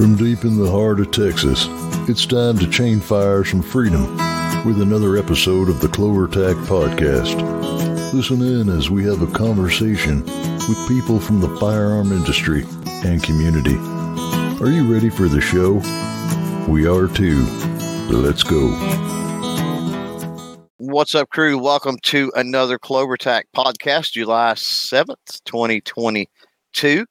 From deep in the heart of Texas, it's time to chain fires from freedom with another episode of the CloverTac Podcast. Listen in as we have a conversation with people from the firearm industry and community. Are you ready for the show? We are too. Let's go. What's up, crew? Welcome to another CloverTac podcast, July 7th, 2022.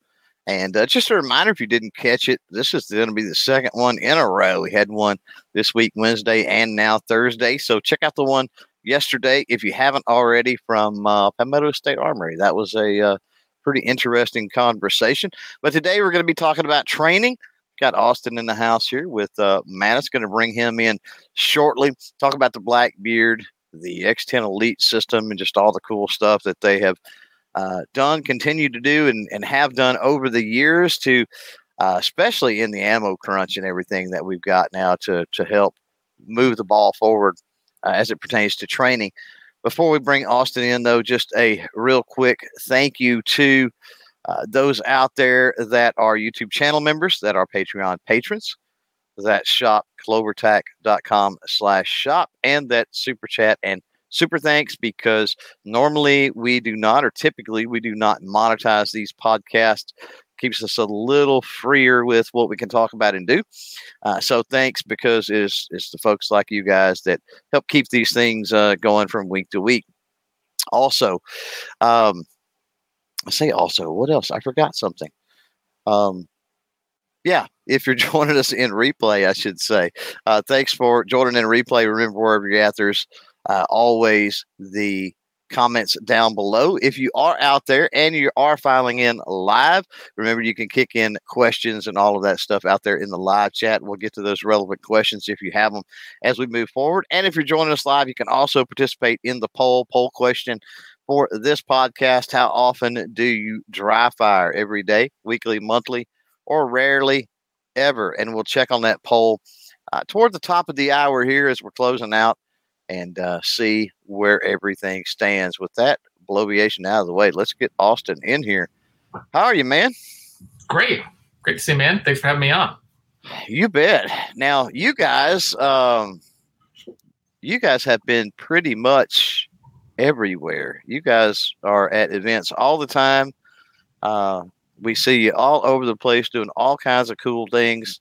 And uh, just a reminder if you didn't catch it, this is going to be the second one in a row. We had one this week, Wednesday, and now Thursday. So check out the one yesterday if you haven't already from uh, Palmetto State Armory. That was a uh, pretty interesting conversation. But today we're going to be talking about training. Got Austin in the house here with uh, Matt. It's going to bring him in shortly. Talk about the Blackbeard, the X10 Elite system, and just all the cool stuff that they have uh, done, continue to do, and, and have done over the years to, uh, especially in the ammo crunch and everything that we've got now to to help move the ball forward uh, as it pertains to training. Before we bring Austin in, though, just a real quick thank you to uh, those out there that are YouTube channel members, that are Patreon patrons, that shop clovertac.com slash shop, and that super chat and super thanks because normally we do not, or typically we do not monetize these podcasts. Keeps us a little freer with what we can talk about and do. Uh, so thanks because it's, it's the folks like you guys that help keep these things uh, going from week to week. Also, um, I say also, what else? I forgot something. Um, yeah, if you're joining us in replay, I should say. Uh, thanks for joining in replay. Remember, wherever you're at, there's uh, always the comments down below. If you are out there and you are filing in live, remember you can kick in questions and all of that stuff out there in the live chat. We'll get to those relevant questions if you have them as we move forward. And if you're joining us live, you can also participate in the poll. Poll question for this podcast How often do you dry fire? Every day, weekly, monthly, or rarely ever? And we'll check on that poll uh, toward the top of the hour here as we're closing out and uh, see where everything stands. With that bloviation out of the way, let's get Austin in here. How are you, man? Great. Great to see you, man. Thanks for having me on. You bet. Now, you guys, um, you guys have been pretty much everywhere. You guys are at events all the time. Uh, we see you all over the place doing all kinds of cool things.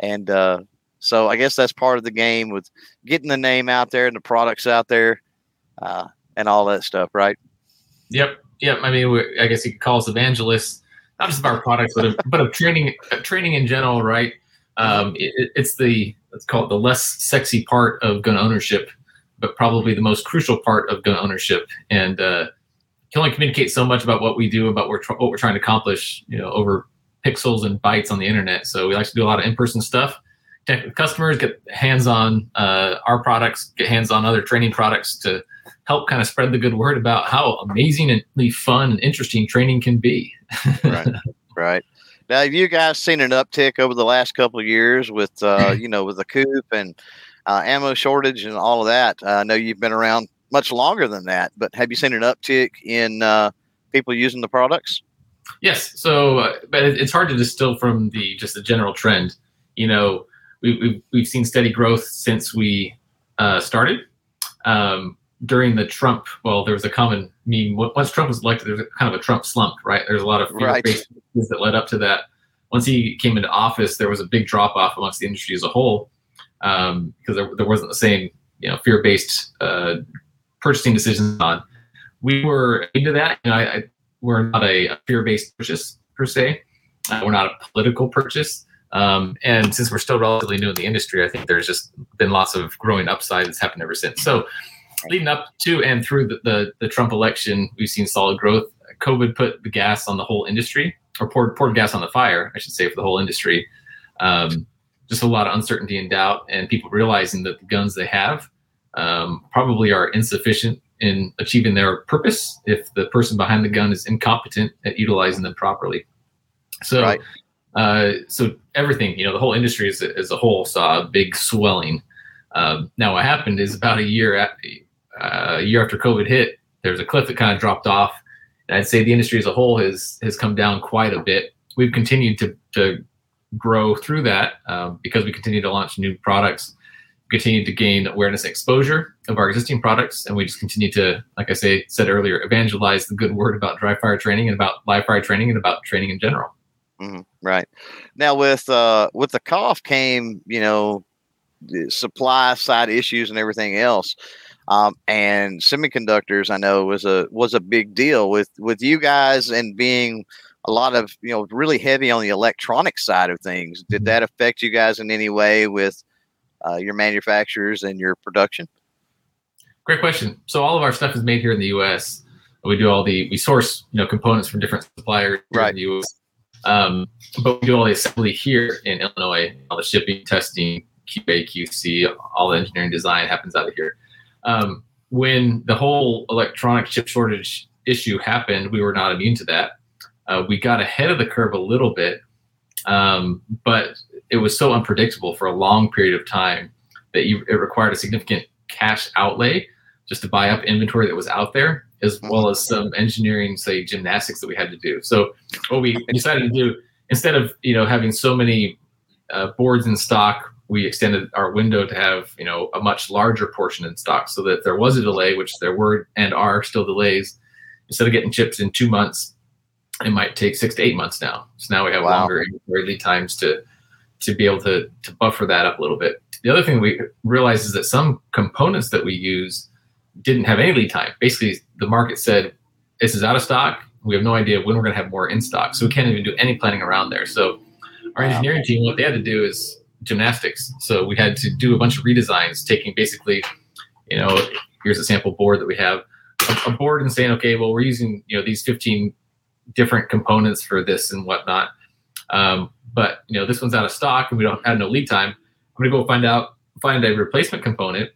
And uh, so I guess that's part of the game with getting the name out there and the products out there uh, and all that stuff, right? Yep. Yep. I mean, I guess you could call us evangelists, not just of our products, but of, but of training, training in general, right? Um, it, it's the, let's call it the less sexy part of gun ownership, but probably the most crucial part of gun ownership. And, uh, can only communicate so much about what we do, about what we're, what we're trying to accomplish, you know, over pixels and bytes on the internet. So we like to do a lot of in-person stuff customers get hands on uh, our products, get hands on other training products to help kind of spread the good word about how amazingly fun and interesting training can be. right, right. Now, have you guys seen an uptick over the last couple of years with, uh, you know, with the coop and uh, ammo shortage and all of that? I know you've been around much longer than that, but have you seen an uptick in uh, people using the products? Yes. So, uh, but it's hard to distill from the just the general trend. You know, we, we've, we've seen steady growth since we uh, started. Um, during the Trump, well, there was a common meme. Once Trump was elected, there was kind of a Trump slump, right? There's a lot of fear-based right. that led up to that. Once he came into office, there was a big drop off amongst the industry as a whole um, because there, there wasn't the same, you know, fear-based uh, purchasing decisions on. We were into that. You know, I, I, we're not a fear-based purchase per se. Uh, we're not a political purchase. Um, and since we're still relatively new in the industry, I think there's just been lots of growing upside that's happened ever since. So, leading up to and through the, the, the Trump election, we've seen solid growth. COVID put the gas on the whole industry, or poured, poured gas on the fire, I should say, for the whole industry. Um, just a lot of uncertainty and doubt, and people realizing that the guns they have um, probably are insufficient in achieving their purpose if the person behind the gun is incompetent at utilizing them properly. So, right. Uh, so everything, you know, the whole industry as, as a whole saw a big swelling. Um, now, what happened is about a year at, uh, a year after COVID hit, there was a cliff that kind of dropped off. And I'd say the industry as a whole has has come down quite a bit. We've continued to, to grow through that um, because we continue to launch new products, continue to gain awareness and exposure of our existing products, and we just continue to, like I say said earlier, evangelize the good word about dry fire training and about live fire training and about training in general. Mm-hmm. Right now, with uh, with the cough came, you know, supply side issues and everything else. Um, and semiconductors, I know was a was a big deal with with you guys and being a lot of you know really heavy on the electronic side of things. Did that affect you guys in any way with uh, your manufacturers and your production? Great question. So all of our stuff is made here in the U.S. We do all the we source you know components from different suppliers right. in the U.S. Um, but we do all the assembly here in Illinois. All the shipping, testing, QA, QC, all the engineering design happens out of here. Um, when the whole electronic chip shortage issue happened, we were not immune to that. Uh, we got ahead of the curve a little bit, um, but it was so unpredictable for a long period of time that you, it required a significant cash outlay just to buy up inventory that was out there, as mm-hmm. well as some engineering, say, gymnastics that we had to do. So what we decided to do, instead of you know having so many uh, boards in stock we extended our window to have you know a much larger portion in stock so that there was a delay which there were and are still delays instead of getting chips in two months it might take six to eight months now so now we have wow. longer inventory lead times to to be able to to buffer that up a little bit the other thing we realized is that some components that we use didn't have any lead time basically the market said this is out of stock we have no idea when we're going to have more in stock so we can't even do any planning around there so our wow. engineering team what they had to do is gymnastics. So we had to do a bunch of redesigns, taking basically, you know, here's a sample board that we have, a, a board and saying, okay, well, we're using, you know, these 15 different components for this and whatnot. Um, but you know, this one's out of stock and we don't have no lead time. I'm gonna go find out, find a replacement component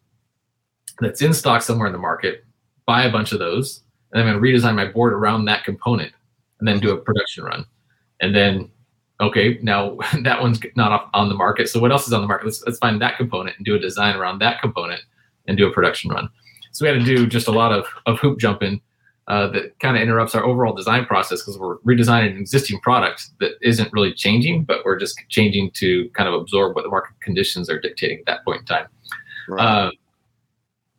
that's in stock somewhere in the market, buy a bunch of those, and I'm gonna redesign my board around that component and then do a production run. And then okay, now that one's not on the market. So what else is on the market? Let's, let's find that component and do a design around that component and do a production run. So we had to do just a lot of, of hoop jumping uh, that kind of interrupts our overall design process because we're redesigning an existing product that isn't really changing, but we're just changing to kind of absorb what the market conditions are dictating at that point in time. Right. Uh,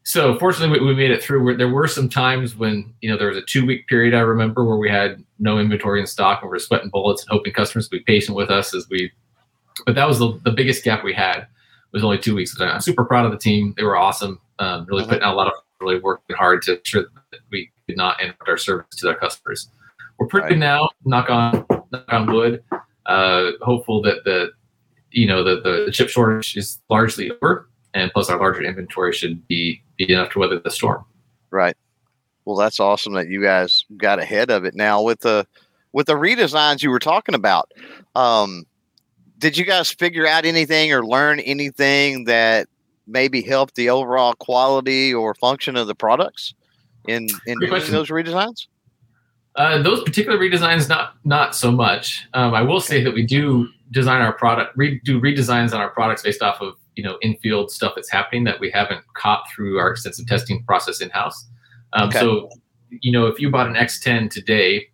so fortunately we, we, made it through. There were some times when you know there was a two week period i remember where we had no inventory in stock and we are sweating bullets and hoping customers would be patient with us as we but that was the, the biggest gap we had. Was only two weeks. I'm super proud of the team. They were awesome. Um, really putting out a lot of really working hard to ensure that we did not interrupt our service to their customers. We're pretty right. good now knock on knock on wood uh, hopeful that the you know the, the chip shortage is largely over and plus our larger inventory should be be enough to weather the storm. Right. Well, that's awesome that you guys got ahead of it. Now with the with the redesigns you were talking about, um, did you guys figure out anything or learn anything that maybe helped the overall quality or function of the products in in those redesigns? Uh, those particular redesigns, not not so much. Um, I will say that we do design our product, re- do redesigns on our products based off of you know in-field stuff that's happening that we haven't caught through our extensive testing process in-house. Um, okay. So, you know, if you bought an X10 today,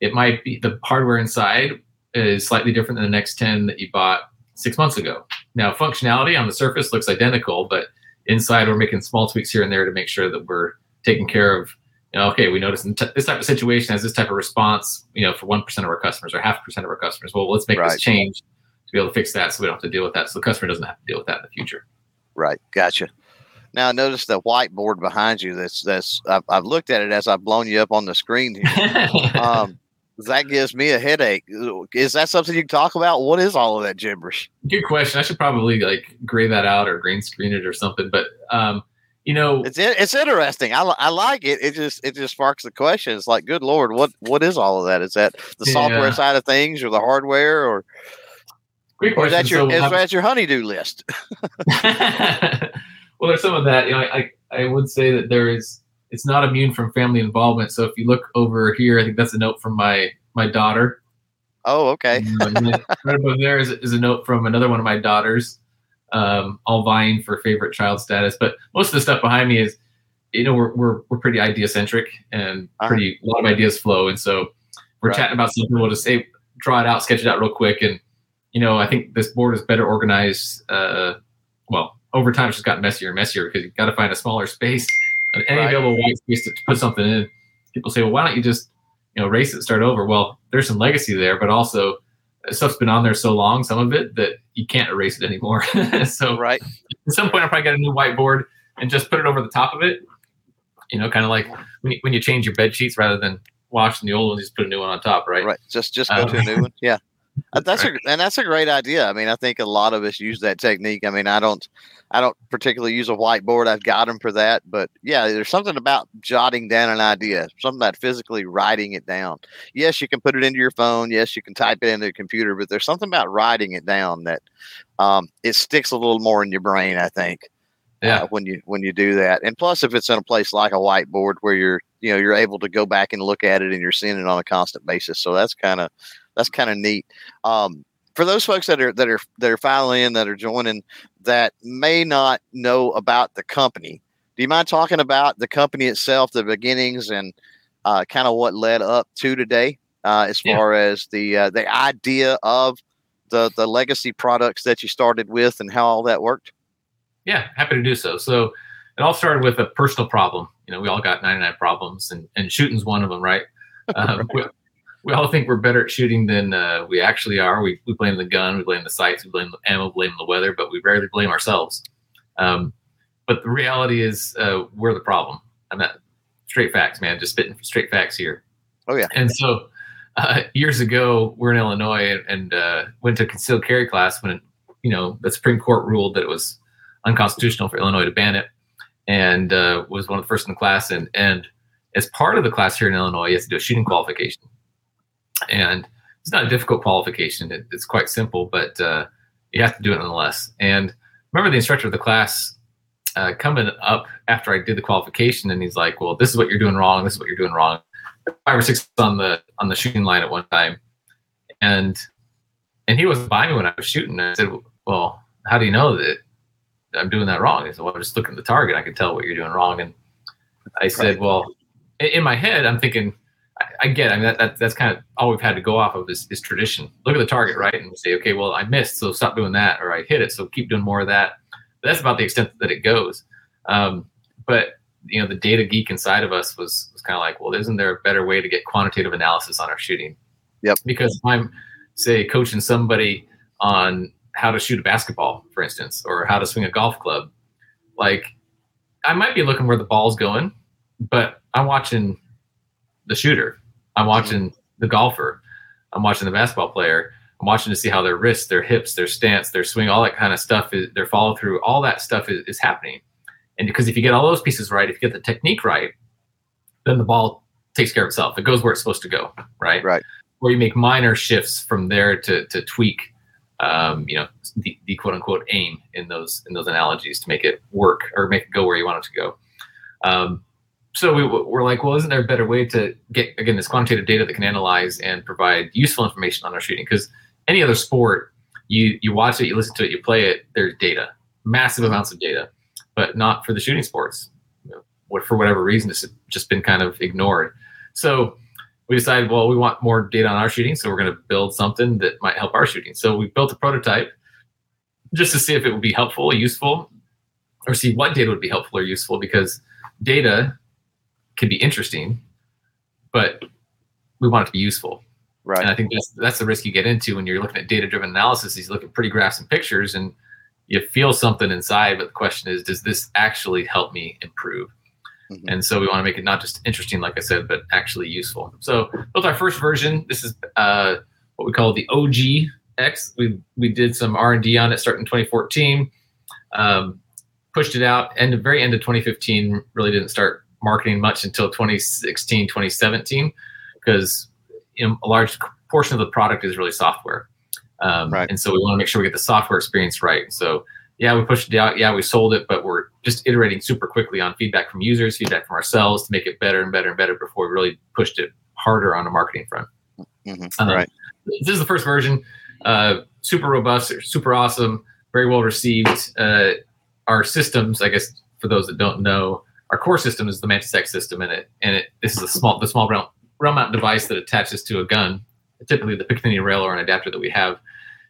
it might be the hardware inside is slightly different than the X10 that you bought six months ago. Now, functionality on the surface looks identical, but inside we're making small tweaks here and there to make sure that we're taking care of. You know, okay, we notice this type of situation has this type of response. You know, for one percent of our customers or half percent of our customers. Well, let's make right. this change to be able to fix that so we don't have to deal with that. So the customer doesn't have to deal with that in the future. Right. Gotcha. Now I notice the whiteboard behind you. That's that's I've, I've, looked at it as I've blown you up on the screen here. um, that gives me a headache. Is that something you can talk about? What is all of that gibberish? Good question. I should probably like gray that out or green screen it or something. But um, you know, it's it's interesting. I, I like it. It just it just sparks the question. It's like, good lord, what what is all of that? Is that the software yeah. side of things or the hardware or? Great question. Or is that your, so is that your honeydew list? well, there's some of that. You know, I, I would say that there is. It's not immune from family involvement. So if you look over here, I think that's a note from my my daughter. Oh, okay. right above there is, is a note from another one of my daughters, um, all vying for favorite child status. But most of the stuff behind me is, you know, we're we're, we're pretty idea centric and uh-huh. pretty uh-huh. a lot of ideas flow. And so we're right. chatting about something. We'll just say draw it out, sketch it out real quick, and you know, I think this board is better organized. Uh, well, over time, it's just gotten messier and messier because you've got to find a smaller space, any Right. available white space to, to put something in. People say, well, why don't you just, you know, erase it, start over? Well, there's some legacy there, but also uh, stuff's been on there so long, some of it, that you can't erase it anymore. so Right. at some point, I'll probably get a new whiteboard and just put it over the top of it. You know, kind of like when you, when you change your bed sheets rather than washing the old ones, you just put a new one on top, right? Right. Just just go Um, to a new one. Yeah. Uh, That's a and that's a great idea. I mean, I think a lot of us use that technique. I mean, I don't, I don't particularly use a whiteboard. I've got them for that, but yeah, there's something about jotting down an idea, something about physically writing it down. Yes, you can put it into your phone. Yes, you can type it into a computer, but there's something about writing it down that um, it sticks a little more in your brain. I think. Yeah. uh, when you when you do that, and plus, if it's in a place like a whiteboard where you're you know you're able to go back and look at it and you're seeing it on a constant basis, so that's kind of that's kind of neat. Um, for those folks that are that are that are filing in that are joining that may not know about the company, do you mind talking about the company itself, the beginnings, and uh, kind of what led up to today, uh, as Yeah. far as the uh, the idea of the the legacy products that you started with and how all that worked? Yeah, happy to do so. So it all started with a personal problem. You know, we all got 99 problems, and, and shooting's one of them, right? Um, we, we all think we're better at shooting than uh, we actually are. We, we blame the gun, we blame the sights, we blame the ammo, we blame the weather, but we rarely blame ourselves. Um, but the reality is, uh, we're the problem. I'm not straight facts, man. Just spitting straight facts here. Oh, yeah. And so uh, years ago, we're in Illinois and, and uh, went to concealed carry class when you know the Supreme Court ruled that it was unconstitutional for Illinois to ban it, and uh, was one of the first in the class. And and as part of the class here in Illinois, you have to do a shooting qualification, and it's not a difficult qualification. It, it's quite simple, but uh, you have to do it nonetheless. And remember, the instructor of the class uh, coming up after I did the qualification, and he's like, "Well, this is what you're doing wrong. This is what you're doing wrong." Five or six on the on the shooting line at one time, and and he wasn't by me when I was shooting. I said, "Well, how do you know that I'm doing that wrong?" He said, "Well, I'm just looking at the target. I can tell what you're doing wrong." And I said. "Well, in my head, I'm thinking." I, I get. I mean, that, that, that's kind of all we've had to go off of is, is tradition. Look at the target, right, and say, okay, well, I missed, so stop doing that, or I hit it, so keep doing more of that. But that's about the extent that it goes. Um, but you know, the data geek inside of us was was kind of like, well, isn't there a better way to get quantitative analysis on our shooting? Yep. Because if I'm say coaching somebody on how to shoot a basketball, for instance, or how to swing a golf club, like I might be looking where the ball's going, but I'm watching the shooter. I'm watching the golfer. I'm watching the basketball player. I'm watching to see how their wrists, their hips, their stance, their swing, all that kind of stuff is their follow through, all that stuff is, is happening. And because if you get all those pieces right, if you get the technique right, then the ball takes care of itself. It goes where it's supposed to go, right? Right. Or you make minor shifts from there to to tweak, um, you know, the, the quote unquote aim in those in those analogies to make it work or make it go where you want it to go. Um, so we, we're like, well, isn't there a better way to get again this quantitative data that can analyze and provide useful information on our shooting? Because any other sport, you you watch it, you listen to it, you play it. There's data, massive amounts of data, but not for the shooting sports. What for whatever reason, it's just been kind of ignored. So we decided, well, we want more data on our shooting, so we're going to build something that might help our shooting. So we built a prototype just to see if it would be helpful, useful, or see what data would be helpful or useful. Because data can be interesting, but we want it to be useful. Right. And I think that's that's the risk you get into when you're looking at data driven analysis. Is you look at pretty graphs and pictures, and you feel something inside. But the question is, does this actually help me improve? Mhm. And so we want to make it not just interesting, like I said, but actually useful. So built our first version. This is uh, what we call the OGX. We we did some R and D on it starting in 2014. Um, pushed it out end of very end of 2015. Really didn't start marketing much until 2016, 2017, because you know, a large portion of the product is really software. Um, Right. And so we want to make sure we get the software experience right. So yeah, we pushed it out. Yeah, we sold it, but we're just iterating super quickly on feedback from users, feedback from ourselves to make it better and better and better before we really pushed it harder on the marketing front. Mhm. Um, Right. This is the first version. Uh, super robust, super awesome, very well received. Uh, our systems, I guess, for those that don't know, our core system is the Mantis X system, and it and it this is a small the small realm mount device that attaches to a gun, typically the Picatinny rail or an adapter that we have,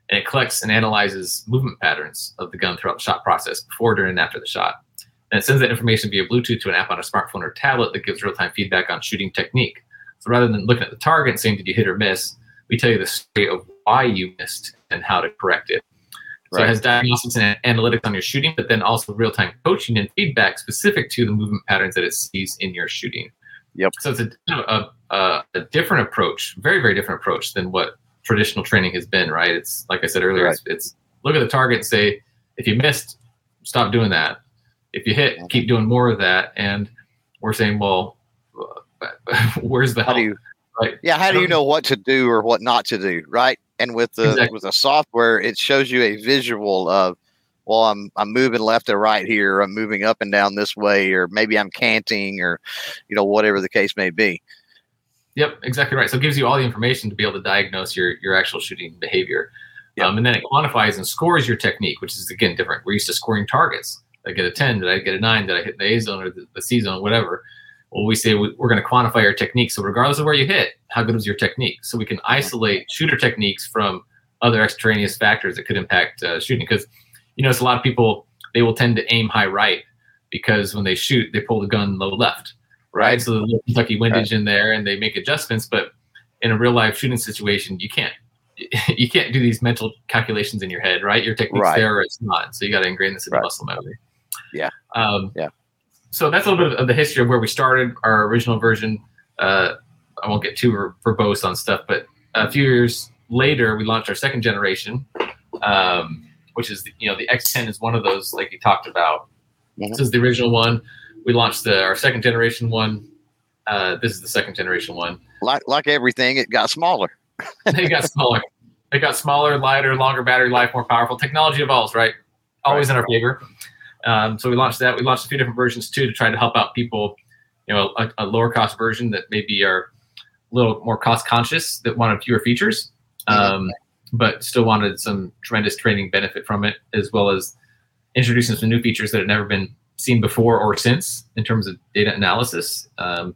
and it collects and analyzes movement patterns of the gun throughout the shot process before, during, and after the shot. And it sends that information via Bluetooth to an app on a smartphone or tablet that gives real time feedback on shooting technique. So rather than looking at the target and saying, Did you hit or miss? we tell you the story of why you missed and how to correct it. So right. it has diagnostics and analytics on your shooting, but then also real time coaching and feedback specific to the movement patterns that it sees in your shooting. Yep. So it's a, a, a, a different approach, very, very different approach than what traditional training has been, right? It's like I said earlier, right. it's, it's, look at the target and say, if you missed, stop doing that. If you hit, mm-hmm. keep doing more of that. And we're saying, well, where's the how do you right? Yeah, how do you know what to do or what not to do, right? And with the exactly. with the software, it shows you a visual of, well, I'm I'm moving left or right here, I'm moving up and down this way, or maybe I'm canting, or you know whatever the case may be. Yep, exactly right. So it gives you all the information to be able to diagnose your your actual shooting behavior. Yep. Um, and then it quantifies and scores your technique, which is again different. We're used to scoring targets. I get a 10? Did I get a 9? Did I hit the A zone or the, the C zone, whatever? Well, we say we, are going to quantify your technique. So regardless of where you hit, how good was your technique? So we can isolate shooter techniques from other extraneous factors that could impact uh, shooting. Because you know, it's a lot of people they will tend to aim high right because when they shoot, they pull the gun low left, right? So the Kentucky windage right. in there, and they make adjustments. But in a real life shooting situation, you can't. You can't do these mental calculations in your head, right? Your technique's right. there or it's not. So you got to ingrain this in right. muscle memory. Yeah. Um, yeah so that's a little bit of the history of where we started. Our original version. Uh, I won't get too verbose on stuff, but a few years later, we launched our second generation, um, which is the, you know the X10 is one of those like you talked about. Mm-hmm. This is the original one. We launched the, our second generation one. Uh, this is the second generation one. Like like everything, it got smaller. it got smaller. It got smaller, lighter, longer battery life, more powerful. Technology evolves, right? Always right. in our favor. Um, so we launched that. We launched a few different versions too to try to help out people, you know, a, a lower cost version that maybe are a little more cost conscious that wanted fewer features, um, but still wanted some tremendous training benefit from it, as well as introducing some new features that had never been seen before or since in terms of data analysis, um,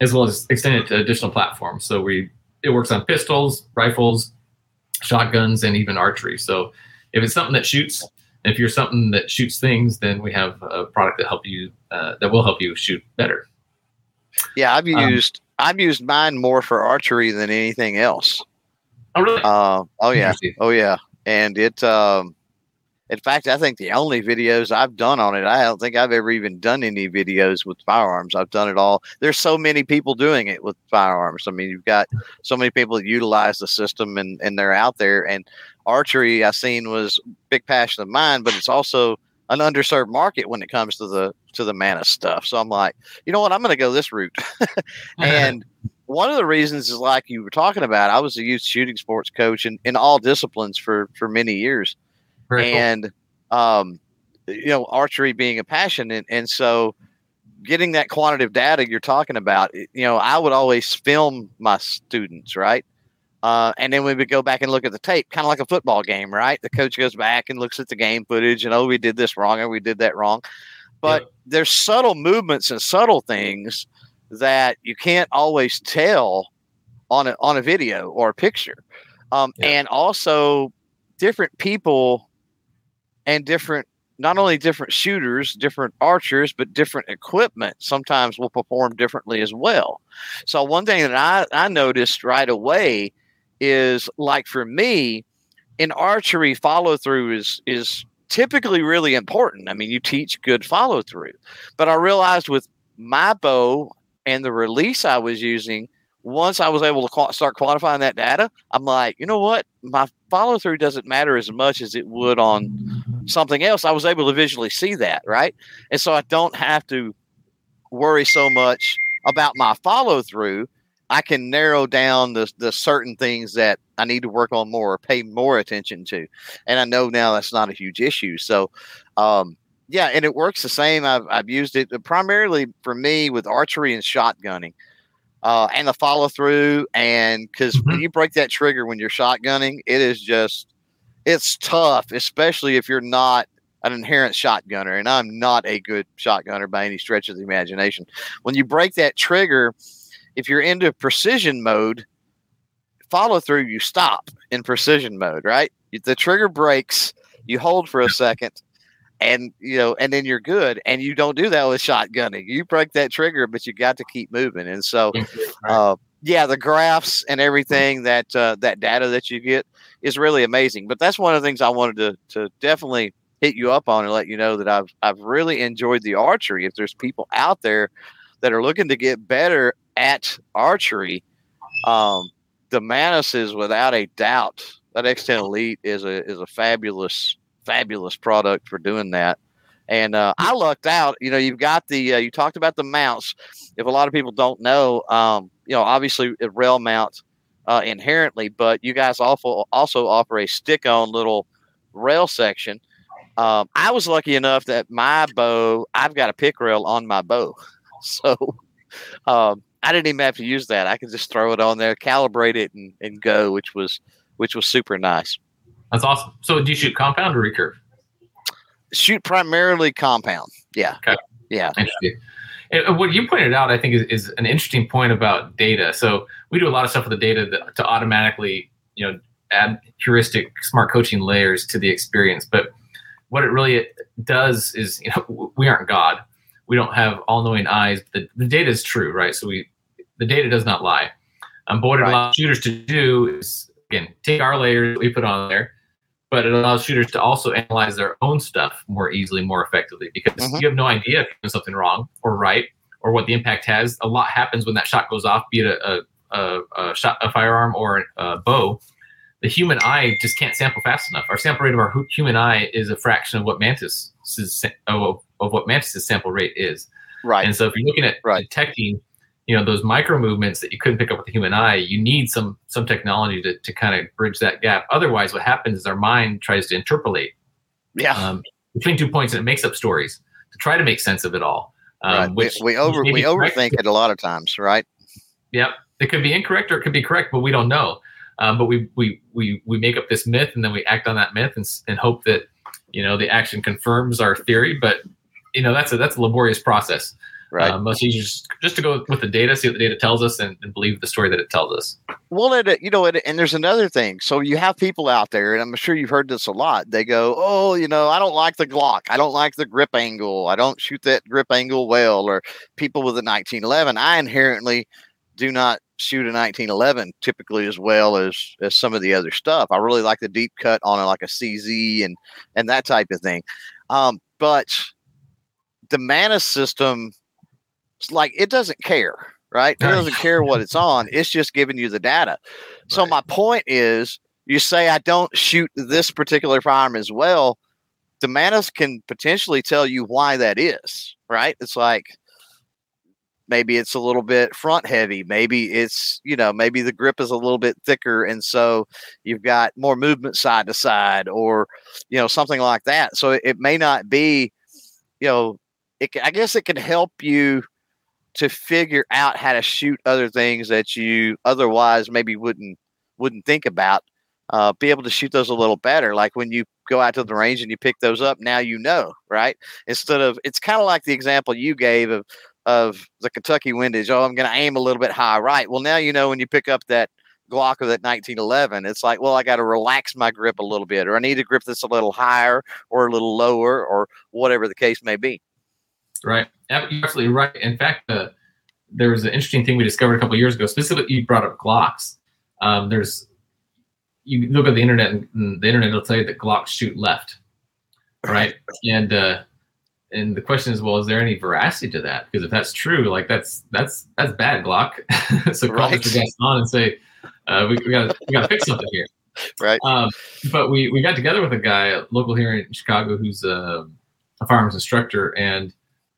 as well as extend it to additional platforms. So we it works on pistols, rifles, shotguns, and even archery. So if it's something that shoots, if you're something that shoots things, then we have a product that help you uh, that will help you shoot better. Yeah, I've um, used um, I've used mine more for archery than anything else. Oh really? Uh, oh yeah. Oh yeah. And it um in fact I think the only videos I've done on it, I don't think I've ever even done any videos with firearms. I've done it all. There's so many people doing it with firearms. I mean, you've got so many people that utilize the system and, and they're out there and archery I seen was big passion of mine, but it's also an underserved market when it comes to the to the Mantis stuff. So I'm like, you know what, I'm going to go this route. and one of the reasons is like you were talking about. I was a youth shooting sports coach in, in all disciplines for for many years, Very and cool. um, you know, archery being a passion, and and so getting that quantitative data you're talking about, you know, I would always film my students, right? Uh, and then we would go back and look at the tape, kind of like a football game, right? The coach goes back and looks at the game footage and, oh, we did this wrong or we did that wrong. But there's subtle movements and subtle things that you can't always tell on a, on a video or a picture. Um, And also, different people and different, not only different shooters, different archers, but different equipment sometimes will perform differently as well. So, one thing that I, I noticed right away is like for me in archery follow through is is typically really important i mean you teach good follow through but i realized with my bow and the release i was using once i was able to start quantifying that data i'm like you know what my follow through doesn't matter as much as it would on something else i was able to visually see that right and so i don't have to worry so much about my follow through I can narrow down the the certain things that I need to work on more or pay more attention to. And I know now that's not a huge issue. So, um, yeah, and it works the same. I've, I've used it primarily for me with archery and shotgunning. Uh, and the follow through, and because mm-hmm. when you break that trigger when you're shotgunning, it is just it's tough, especially if you're not an inherent shotgunner. And I'm not a good shotgunner by any stretch of the imagination. When you break that trigger, if you're into precision mode, follow through, you stop in precision mode, right? the trigger breaks. You hold for a second, and you know, and then you're good. And you don't do that with shotgunning. You break that trigger, but you got to keep moving. And so, uh, yeah, the graphs and everything that uh, that data that you get is really amazing. But that's one of the things I wanted to to definitely hit you up on and let you know that I've I've really enjoyed the archery. If there's people out there that are looking to get better at archery, um, the Mantis is without a doubt that X10 Elite is a is a fabulous fabulous product for doing that. And uh, I lucked out. You know, you've got the uh, you talked about the mounts. If a lot of people don't know, um, you know, obviously a rail mount uh, inherently, but you guys also also offer a stick-on little rail section um, I was lucky enough that my bow, I've got a pick rail on my bow. So um, I didn't even have to use that. I could just throw it on there, calibrate it, and, and go, which was which was super nice. That's awesome. So do you shoot compound or recurve? Shoot primarily compound. Yeah. Okay. Yeah. Interesting. And what you pointed out, I think, is, is an interesting point about data. So we do a lot of stuff with the data that, to automatically, you know, add heuristic smart coaching layers to the experience. But what it really does is, you know, we aren't God. We don't have all-knowing eyes. The, the data is true, right? So we, the data does not lie. Um, but what it allows shooters to do is, again, take our layers we put on there, but it allows shooters to also analyze their own stuff more easily, more effectively, because mm-hmm. you have no idea if you're doing something wrong or right, or what the impact has. A lot happens when that shot goes off, be it a, a, a shot, a firearm, or a bow the human eye just can't sample fast enough. Our sample rate of our human eye is a fraction of what mantis of, of what mantis's sample rate is. Right. And so if you're looking at right. detecting, you know, those micro movements that you couldn't pick up with the human eye, you need some some technology to, to kind of bridge that gap. Otherwise, what happens is our mind tries to interpolate yeah. Um, between two points and it makes up stories to try to make sense of it all. Um, right. Which we, we over we overthink it a lot of times, right? Yep. It could be incorrect or it could be correct, but we don't know. Um, but we, we we we make up this myth and then we act on that myth and, and hope that you know the action confirms our theory. But you know that's a that's a laborious process. Right. Um, most just, just to go with the data, see what the data tells us, and, and believe the story that it tells us. Well, it, you know, it, and there's another thing. So you have people out there, and I'm sure you've heard this a lot. They go, "Oh, you know, I don't like the Glock. I don't like the grip angle. I don't shoot that grip angle well." Or people with a 1911, I inherently do not shoot a 1911 typically as well as as some of the other stuff. I really like the deep cut on it, like a CZ and and that type of thing. Um, but the Mantis system, like it doesn't care, right? It doesn't care what it's on. It's just giving you the data. So right. my point is, you say I don't shoot this particular firearm as well. The Mantis can potentially tell you why that is, right? It's like maybe it's a little bit front heavy maybe it's you know maybe the grip is a little bit thicker and so you've got more movement side to side or you know something like that so it, it may not be you know it, i guess it can help you to figure out how to shoot other things that you otherwise maybe wouldn't wouldn't think about uh, be able to shoot those a little better like when you go out to the range and you pick those up now you know right instead of it's kind of like the example you gave of of the Kentucky windage. Oh, I'm going to aim a little bit high, right? Well, now you know when you pick up that Glock or that 1911, it's like, well, I got to relax my grip a little bit, or I need to grip this a little higher or a little lower, or whatever the case may be. Right, you're absolutely right. In fact, uh, there was an interesting thing we discovered a couple years ago. Specifically, you brought up Glocks. Um, there's you look at the internet, and the internet will tell you that Glocks shoot left, right? And uh, and the question is, well, is there any veracity to that? Because if that's true, like that's that's that's bad, Glock. so call right. Mr. Gaston and say, uh, we, we got we got to fix something here. Right. Um, but we we got together with a guy local here in Chicago who's a, a firearms instructor and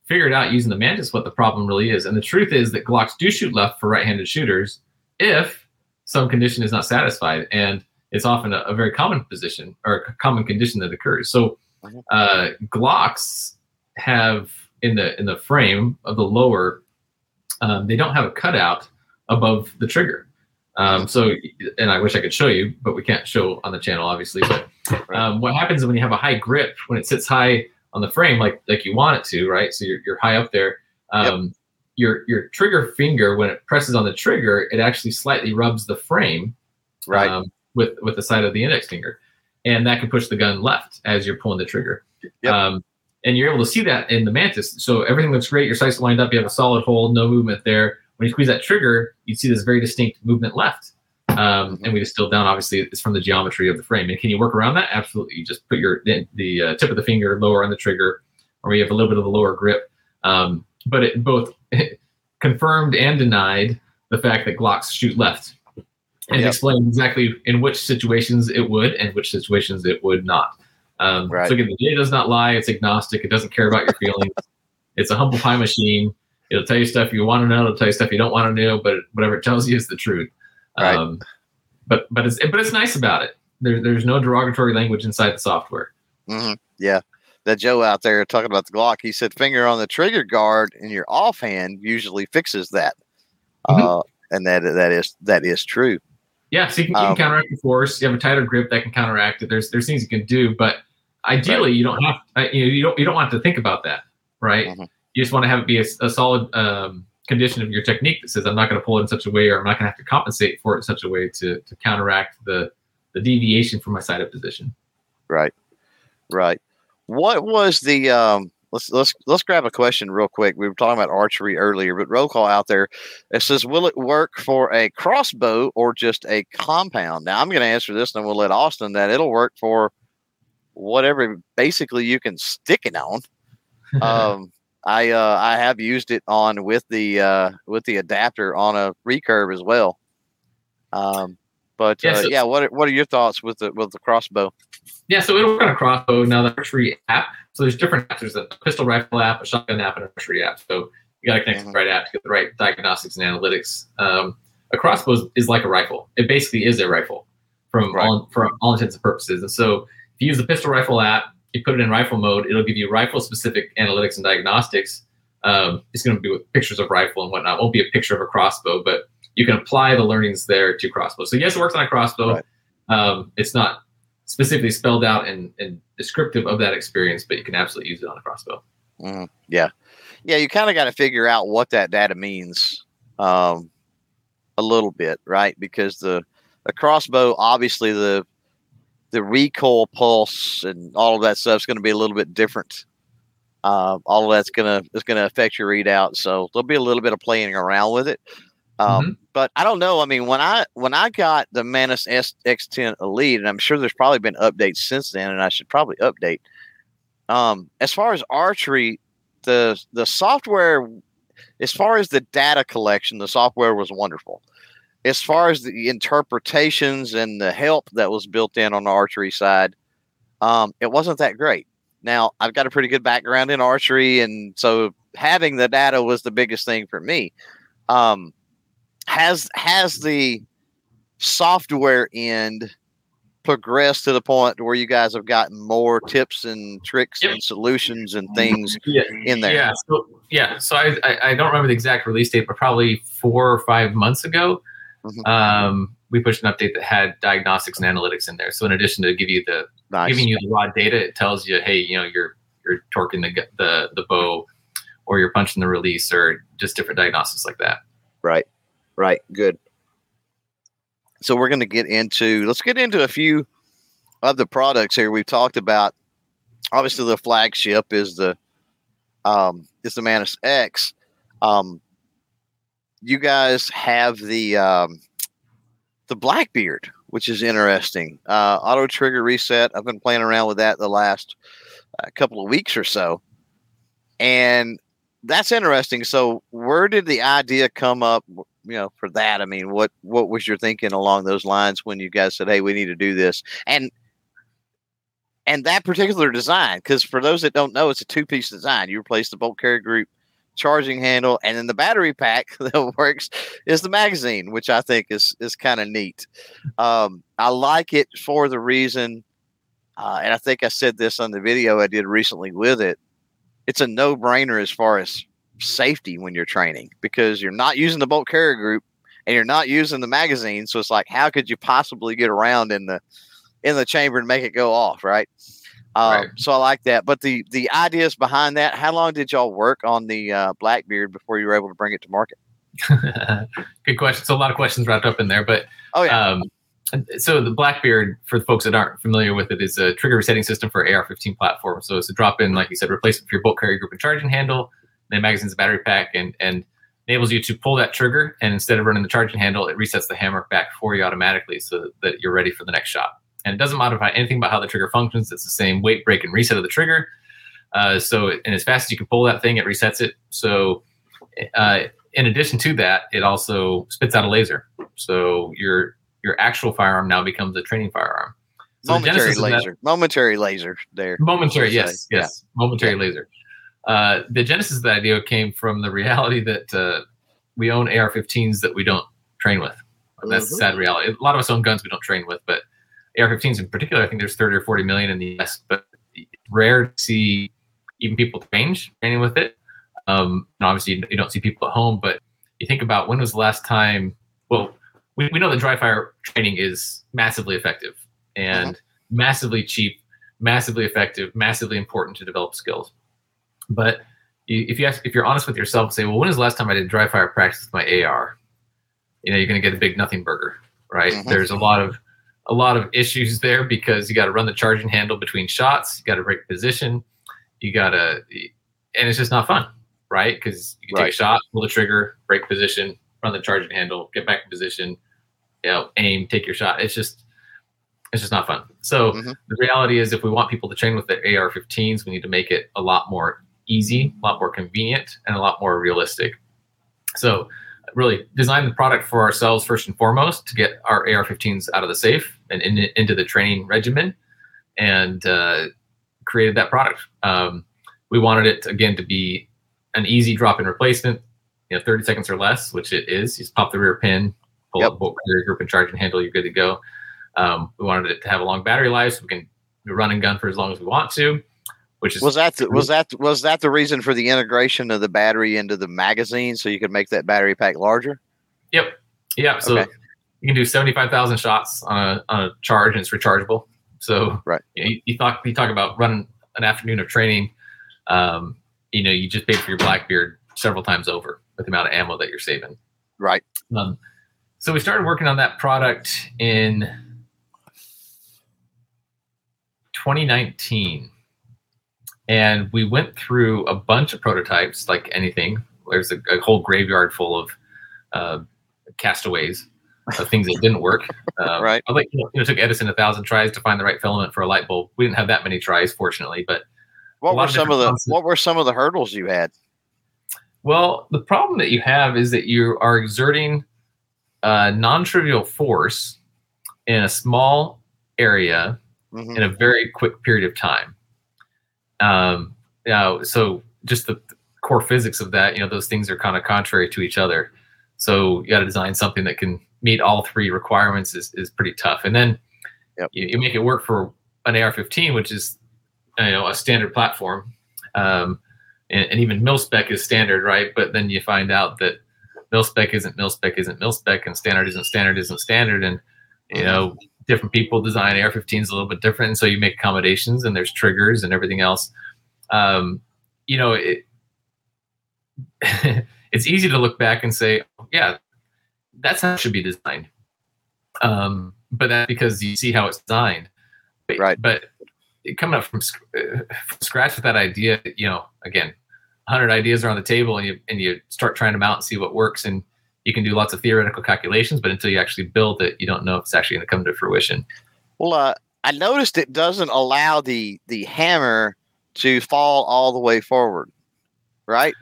figured out using the Mantis what the problem really is. And the truth is that Glocks do shoot left for right-handed shooters if some condition is not satisfied, and it's often a, a very common position or a common condition that occurs. So uh, Glocks have in the in the frame of the lower, um, they don't have a cutout above the trigger. Um, so, and I wish I could show you, but we can't show on the channel, obviously. But um, what happens when you have a high grip, when it sits high on the frame, like like you want it to, right? So you're, you're high up there. Um, yep. Your your trigger finger, when it presses on the trigger, it actually slightly rubs the frame, right, um, with with the side of the index finger. and that can push the gun left as you're pulling the trigger. Yep. Um, and you're able to see that in the Mantis. So everything looks great. Your sights lined up. You have a solid hold, no movement there. When you squeeze that trigger, you see this very distinct movement left. Um, and we distill down. Obviously, it's from the geometry of the frame. And can you work around that? Absolutely. You just put your the, the uh, tip of the finger lower on the trigger, or you have a little bit of a lower grip. Um, but it both confirmed and denied the fact that Glocks shoot left, and Yep. explained exactly in which situations it would and which situations it would not. Um, Right. So again, the data does not lie. It's agnostic. It doesn't care about your feelings. it's a humble pie machine. It'll tell you stuff you want to know. It'll tell you stuff you don't want to know. But whatever it tells you is the truth. Right. Um, but but it's but it's nice about it. There, there's no derogatory language inside the software. hmm Yeah. That Joe out there talking about the Glock, he said finger on the trigger guard in your offhand usually fixes that. Mhm. Uh, and that that is that is true. Yeah, so you can, you Um, can counteract the force. You have a tighter grip that can counteract it. There's there's things you can do, but ideally you don't have uh, you know you don't you don't want to think about that, right? Mhm. You just want to have it be a, a solid um, condition of your technique that says I'm not going to pull it in such a way, or I'm not going to have to compensate for it in such a way to to counteract the the deviation from my sighted position. Right. Right. What was the um let's let's let's grab a question real quick. We were talking about archery earlier, but roll call out there. It says, Will it work for a crossbow or just a compound? Now I'm gonna answer this and we'll let Austin that it'll work for whatever basically you can stick it on. um I uh I have used it on with the uh with the adapter on a recurve as well. Um but Yeah, uh, so- yeah, what are, what are your thoughts with the with the crossbow? Yeah, so it'll work on a crossbow. Now the archery app. So there's different apps. There's a pistol rifle app, a shotgun app, and an archery app. So you got to connect to the right app to get the right diagnostics and analytics. Um, a crossbow is, is like a rifle. It basically is a rifle from Right. all for all intents and purposes. And so if you use the pistol rifle app, you put it in rifle mode, it'll give you rifle specific analytics and diagnostics. Um, it's going to be with pictures of rifle and whatnot. It won't be a picture of a crossbow, but you can apply the learnings there to crossbow. So yes, it works on a crossbow. Right. Um, it's not specifically spelled out and, and descriptive of that experience, but you can absolutely use it on a crossbow. Mhm. Yeah, yeah. You kind of got to figure out what that data means um, a little bit, right? Because the the crossbow, obviously the the recoil pulse and all of that stuff is going to be a little bit different. Uh, all of that's gonna is gonna affect your readout, so there'll be a little bit of playing around with it. Um, But I don't know. I mean, when I when I got the Mantis X10 Elite, and I'm sure there's probably been updates since then, and I should probably update. Um, as far as archery, the the software, as far as the data collection, the software was wonderful. As far as the interpretations and the help that was built in on the archery side, um, it wasn't that great. Now I've got a pretty good background in archery, and so having the data was the biggest thing for me. Um, has has the software end progressed to the point where you guys have gotten more tips and tricks Yep. and solutions and things Yeah, in there? Yeah, so yeah, so I, I I don't remember the exact release date, but probably four or five months ago, Mhm. um, we pushed an update that had diagnostics and analytics in there. So in addition to give you the Nice. giving you the raw data, it tells you, hey, you know, you're you're torquing the the the bow, or you're punching the release, or just different diagnostics like that. Right. Right. Good. So we're going to get into let's get into a few of the products here. We've talked about obviously the flagship is the um is the Mantis X. Um you guys have the um the Blackbeard, which is interesting. Uh auto trigger reset. I've been playing around with that the last uh, couple of weeks or so. And that's interesting. So, where did the idea come up? You know, for that, I mean, what what was your thinking along those lines when you guys said, "Hey, we need to do this"? And and that particular design, because for those that don't know, it's a two piece design. You replace the bolt carrier group charging handle, and then the battery pack that works is the magazine, which I think is is kind of neat. Um, I like it for the reason, uh, and I think I said this on the video I did recently with it it's a no brainer as far as safety when you're training because you're not using the bolt carrier group and you're not using the magazine. So it's like, how could you possibly get around in the in the chamber and make it go off, right? Um, Right. So I like that. But the the ideas behind that, how long did y'all work on the uh, Blackbeard before you were able to bring it to market? Good question. So a lot of questions wrapped up in there, but Oh yeah, um, so the Blackbeard, for the folks that aren't familiar with it, is a trigger resetting system for AR-15 platform. So it's a drop-in, like you said, replacement for your bolt carrier group and charging handle, then magazine's battery pack, and and enables you to pull that trigger, and instead of running the charging handle, it resets the hammer back for you automatically, so that you're ready for the next shot. And it doesn't modify anything about how the trigger functions. It's the same weight break and reset of the trigger. Uh, so, and as fast as you can pull that thing, it resets it. So, uh, in addition to that, it also spits out a laser. So your your actual firearm now becomes a training firearm. So momentary laser. That, momentary laser there. Momentary, yes, yes. Yeah. Momentary yeah. laser. Uh, the genesis of the idea came from the reality that uh, we own AR-15s that we don't train with. That's mm-hmm. the sad reality. A lot of us own guns we don't train with, but AR-15s in particular, I think there's 30 or 40 million in the US, but it's rare to see even people trained training with it. Um, and obviously, you don't see people at home, but you think about when was the last time? Well, we, we know that dry fire training is massively effective and mm-hmm. massively cheap, massively effective, massively important to develop skills. But if you ask, if you're honest with yourself, say, well, when was the last time I did dry fire practice with my AR? You know, you're going to get a big nothing burger, right? Mm-hmm. There's a lot of a lot of issues there because you got to run the charging handle between shots, you got to break position, you got to, and it's just not fun, right? Because you can right. take a shot, pull the trigger, break position, run the charging handle, get back in position, you know, aim, take your shot. It's just it's just not fun. So mm-hmm. the reality is, if we want people to train with the AR-15s, we need to make it a lot more easy, a lot more convenient, and a lot more realistic. So really design the product for ourselves first and foremost to get our AR-15s out of the safe and in, into the training regimen, and uh, created that product. Um, we wanted it again to be an easy drop-in replacement, you know, 30 seconds or less, which it is. You just pop the rear pin, pull yep. up bolt carrier group and charge and handle, you're good to go. Um, we wanted it to have a long battery life, so we can run and gun for as long as we want to. Which is was that the, was that was that the reason for the integration of the battery into the magazine, so you could make that battery pack larger? Yep. Yeah. So okay. you can do seventy five thousand shots on a on a charge, and it's rechargeable. So right. You, you talk you talk about running an afternoon of training. Um, you know, you just paid for your Blackbeard several times over with the amount of ammo that you're saving. Right. Um, so we started working on that product in 2019. And we went through a bunch of prototypes, like anything. There's a, a whole graveyard full of uh, castaways of things that didn't work. Um, right. Like you know, it took Edison a thousand tries to find the right filament for a light bulb. We didn't have that many tries, fortunately. But what were some of the concepts. what were some of the hurdles you had? Well, the problem that you have is that you are exerting a non-trivial force in a small area mm-hmm. in a very quick period of time. Um, you know, so just the core physics of that, you know, those things are kind of contrary to each other. So you got to design something that can meet all three requirements is, is pretty tough. And then yep. you, you, make it work for an AR-15, which is you know a standard platform, um, and, and, even mil spec is standard, right? But then you find out that mil spec isn't mil spec isn't mil spec, and standard isn't standard isn't standard, and you mm-hmm. know different people design AR-15s a little bit different, and so you make accommodations, and there's triggers and everything else. Um, you know, it, it's easy to look back and say, yeah, that's how it should be designed. Um, but that's because you see how it's designed. But, right. But coming up from, uh, from scratch with that idea, you know, again, 100 ideas are on the table and you and you start trying them out and see what works and you can do lots of theoretical calculations, but until you actually build it, you don't know if it's actually going to come to fruition. Well, uh, I noticed it doesn't allow the the hammer to fall all the way forward, right?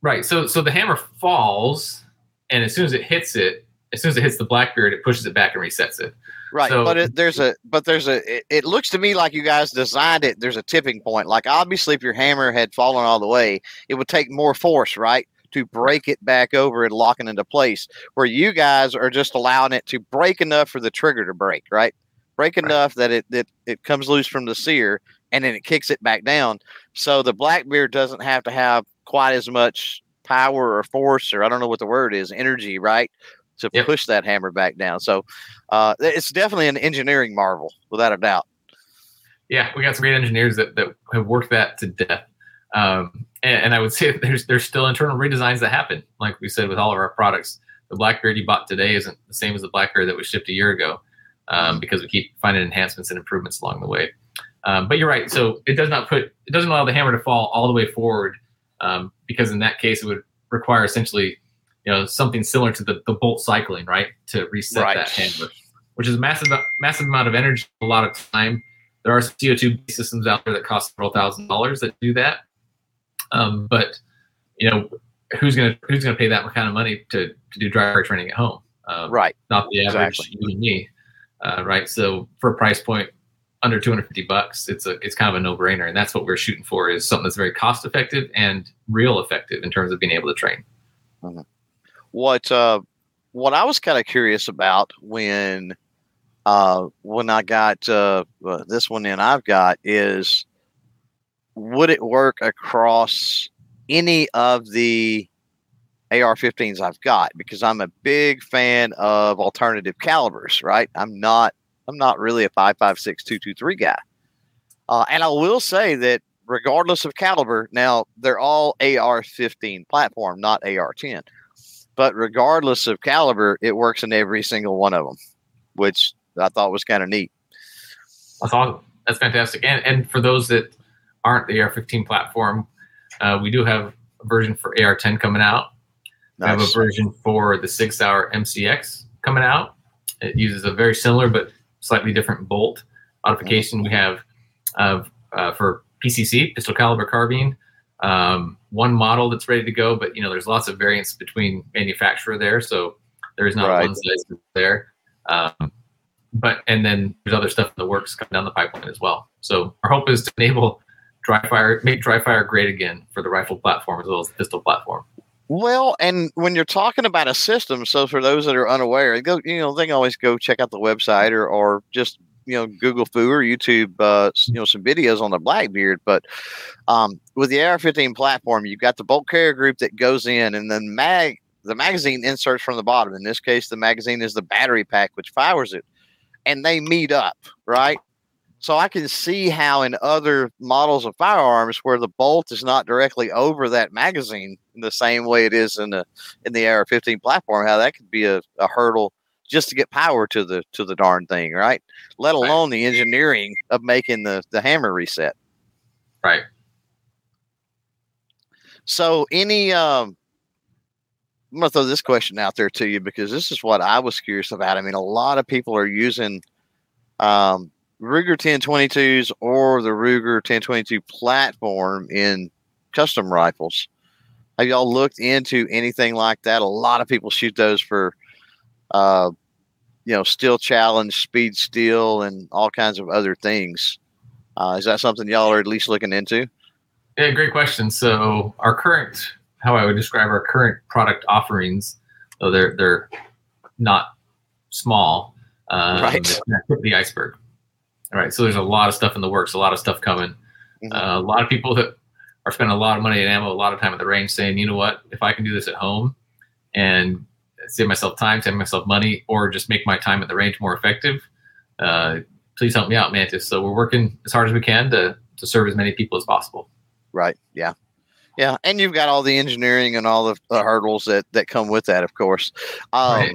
Right. So so the hammer falls, and as soon as it hits it, as soon as it hits the Blackbeard, it pushes it back and resets it. Right, so, but it, there's a but there's a it, it, looks to me like you guys designed it. There's a tipping point. Like obviously, if your hammer had fallen all the way, it would take more force, right? To break it back over and lock it into place. Where you guys are just allowing it to break enough for the trigger to break, right? Break right. enough that it, it it comes loose from the sear and then it kicks it back down. So the Blackbeard doesn't have to have quite as much power or force or I don't know what the word is, energy, right? To yep. push that hammer back down. So uh, it's definitely an engineering marvel, without a doubt. Yeah, we got some great engineers that, that have worked that to death. Um, and, and, I would say there's there's still internal redesigns that happen, like we said with all of our products. the Blackbeard you bought today isn't the same as the Blackbeard that was shipped a year ago um, because we keep finding enhancements and improvements along the way. Um, but you're right. So it does not put it doesn't allow the hammer to fall all the way forward um, because in that case it would require essentially you know something similar to the, the bolt cycling right to reset Right. that hammer, which is a massive massive amount of energy, a lot of time. There are CO2 systems out there that cost several thousand dollars that do that. Um, but you know who's gonna who's gonna pay that kind of money to to do dry fire training at home? Um, Right. not the average Exactly. you and me, uh, right? So for a price point under 250 bucks, it's a it's kind of a no brainer, and that's what we're shooting for is something that's very cost effective and real effective in terms of being able to train. what uh what I was kind of curious about when uh when I got uh uh, this one in I've got is would it work across any of the AR-15s I've got because I'm a big fan of alternative calibers, right? I'm not I'm not really a 556 223 guy. Uh, and I will say that regardless of caliber, now they're all AR-15 platform, not AR-10 but regardless of caliber, it works in every single one of them, which I thought was kind of neat. That's awesome. That's fantastic. And and for those that aren't the AR-15 platform, uh, we do have a version for AR-10 coming out. We have a version for the SIG Sauer MCX coming out. It uses a very similar but slightly different bolt modification. We have uh, uh, for PCC, pistol caliber carbine, um, one model that's ready to go, but you know there's lots of variants between manufacturer there, so there is not Right. one size there. Um, but and then there's other stuff in the works coming down the pipeline as well. So our hope is to enable dry fire, make dry fire great again for the rifle platform as well as the pistol platform. Well, and when you're talking about a system, so for those that are unaware, go you know they can always go check out the website or or just you know Google Foo or YouTube, uh, you know some videos on the Blackbeard. But um, with the AR-15 platform, you've got the bolt carrier group that goes in, and then mag the magazine inserts from the bottom. In this case, the magazine is the battery pack which fires it, and they meet up, right? So I can see how in other models of firearms where the bolt is not directly over that magazine in the same way it is in the in the AR-15 platform, how that could be a, a hurdle just to get power to the to the darn thing, right? Let Right. alone the engineering of making the the hammer reset. Right. So any um I'm gonna throw this question out there to you because this is what I was curious about. I mean, a lot of people are using um Ruger 1022s or the Ruger 1022 platform in custom rifles. Have y'all looked into anything like that? A lot of people shoot those for uh you know, steel challenge, speed steel, and all kinds of other things. Uh, is that something y'all are at least looking into? Yeah, great question. So our current, how I would describe our current product offerings, though they're they're not small, um, Right. they're kind of tip of the iceberg. All right, so there's a lot of stuff in the works, a lot of stuff coming. Mhm. Uh, a lot of people that are spending a lot of money at ammo, a lot of time at the range, saying, you know what, if I can do this at home and save myself time, save myself money, or just make my time at the range more effective, uh, please help me out, Mantis. So we're working as hard as we can to to serve as many people as possible. Right. Yeah. Yeah. And you've got all the engineering and all the, the hurdles that, that come with that, of course. Um, Right.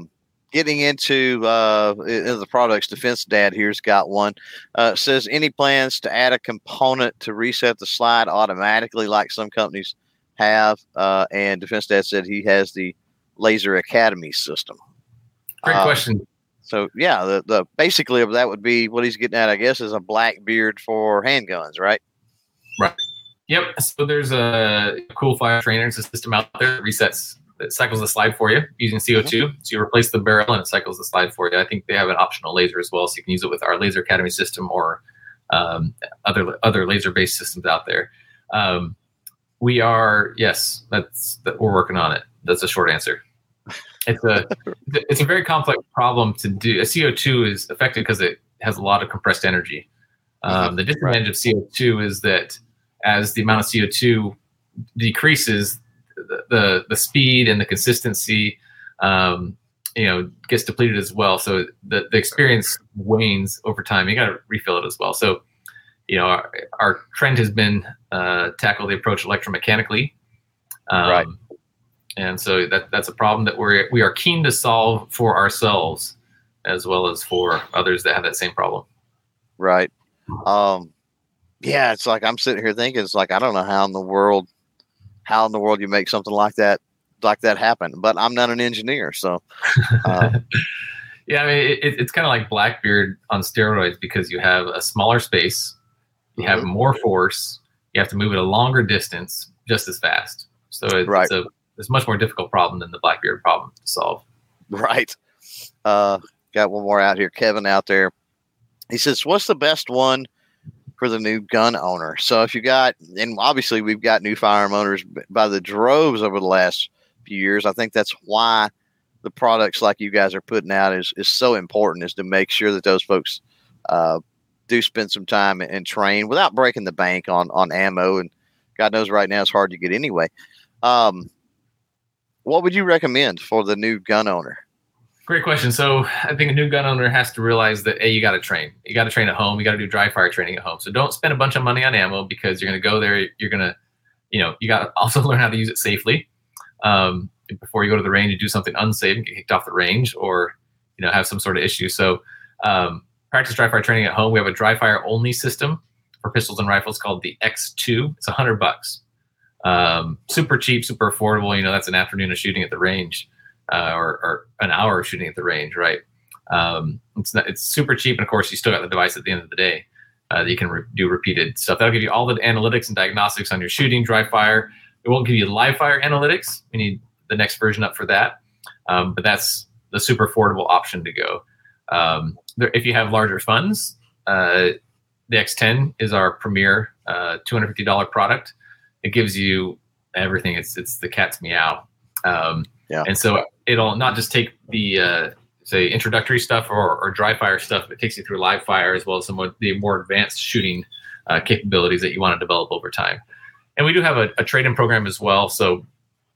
Getting into uh, the products, Defense Dad here's got one. Uh, says any plans to add a component to reset the slide automatically, like some companies have. Uh, and Defense Dad said he has the Laser Academy system. Great Uh, question. So yeah, the, the basically of that would be what he's getting at, I guess, is a Blackbeard for handguns, right? right? Yep. So there's a cool fire trainer. It's a system out there that resets, that cycles the slide for you using CO2. So you replace the barrel and it cycles the slide for you. I think they have an optional laser as well, so you can use it with our Laser Academy system or um, other other laser based systems out there. Um, we are yes, that's that we're working on it. That's a short answer. It's a it's a very complex problem to do. A CO2 is affected because it has a lot of compressed energy. Um, the disadvantage of CO2 is that as the amount of CO2 decreases, the the, speed and the consistency, um, you know, gets depleted as well. So the, the experience wanes over time. You got to refill it as well. So, you know, our, our trend has been uh, tackle the approach electromechanically. Um, Right. and so that that's a problem that we're we are keen to solve for ourselves as well as for others that have that same problem. Right. Um, yeah, it's like I'm sitting here thinking, it's like I don't know how in the world, how in the world you make something like that, like that happen. But I'm not an engineer, so. Uh, yeah, I mean, it, it's kind of like Blackbeard on steroids because you have a smaller space, you have mm-hmm. more force, you have to move it a longer distance just as fast. So it's, right. it's a it's much more difficult problem than the Blackbeard problem to solve. Right. Uh, got one more out here. Kevin out there. He says, "What's the best one for the new gun owner?" So if you got, and obviously we've got new firearm owners by the droves over the last few years. I think that's why the products like you guys are putting out is is so important is to make sure that those folks uh, do spend some time and, train without breaking the bank on on ammo. And God knows right now it's hard to get anyway. Um, what would you recommend for the new gun owner? Great question. So I think a new gun owner has to realize that hey, you got to train. You got to train at home. You got to do dry fire training at home. So don't spend a bunch of money on ammo because you're going to go there. You're going to, you know, you got to also learn how to use it safely. Um, before you go to the range, you do something unsafe and get kicked off the range, or you know have some sort of issue. So um, practice dry fire training at home. We have a dry fire only system for pistols and rifles called the X2. It's a hundred bucks um, super cheap, super affordable. You know, that's an afternoon of shooting at the range, uh, or, or, an hour of shooting at the range, right? Um, it's not, it's super cheap, and of course, you still got the device at the end of the day uh, that you can re- do repeated stuff. That'll give you all the analytics and diagnostics on your shooting, dry fire. It won't give you live fire analytics. We need the next version up for that, um, but that's the super affordable option to go. Um, there, if you have larger funds, uh, the X10 is our premier uh, $250 product it gives you everything. It's it's the cat's meow. Um, yeah. And so it'll not just take the uh, say introductory stuff or, or dry fire stuff, but it takes you through live fire as well as some of the more advanced shooting uh, capabilities that you want to develop over time. And we do have a, a trade-in program as well. So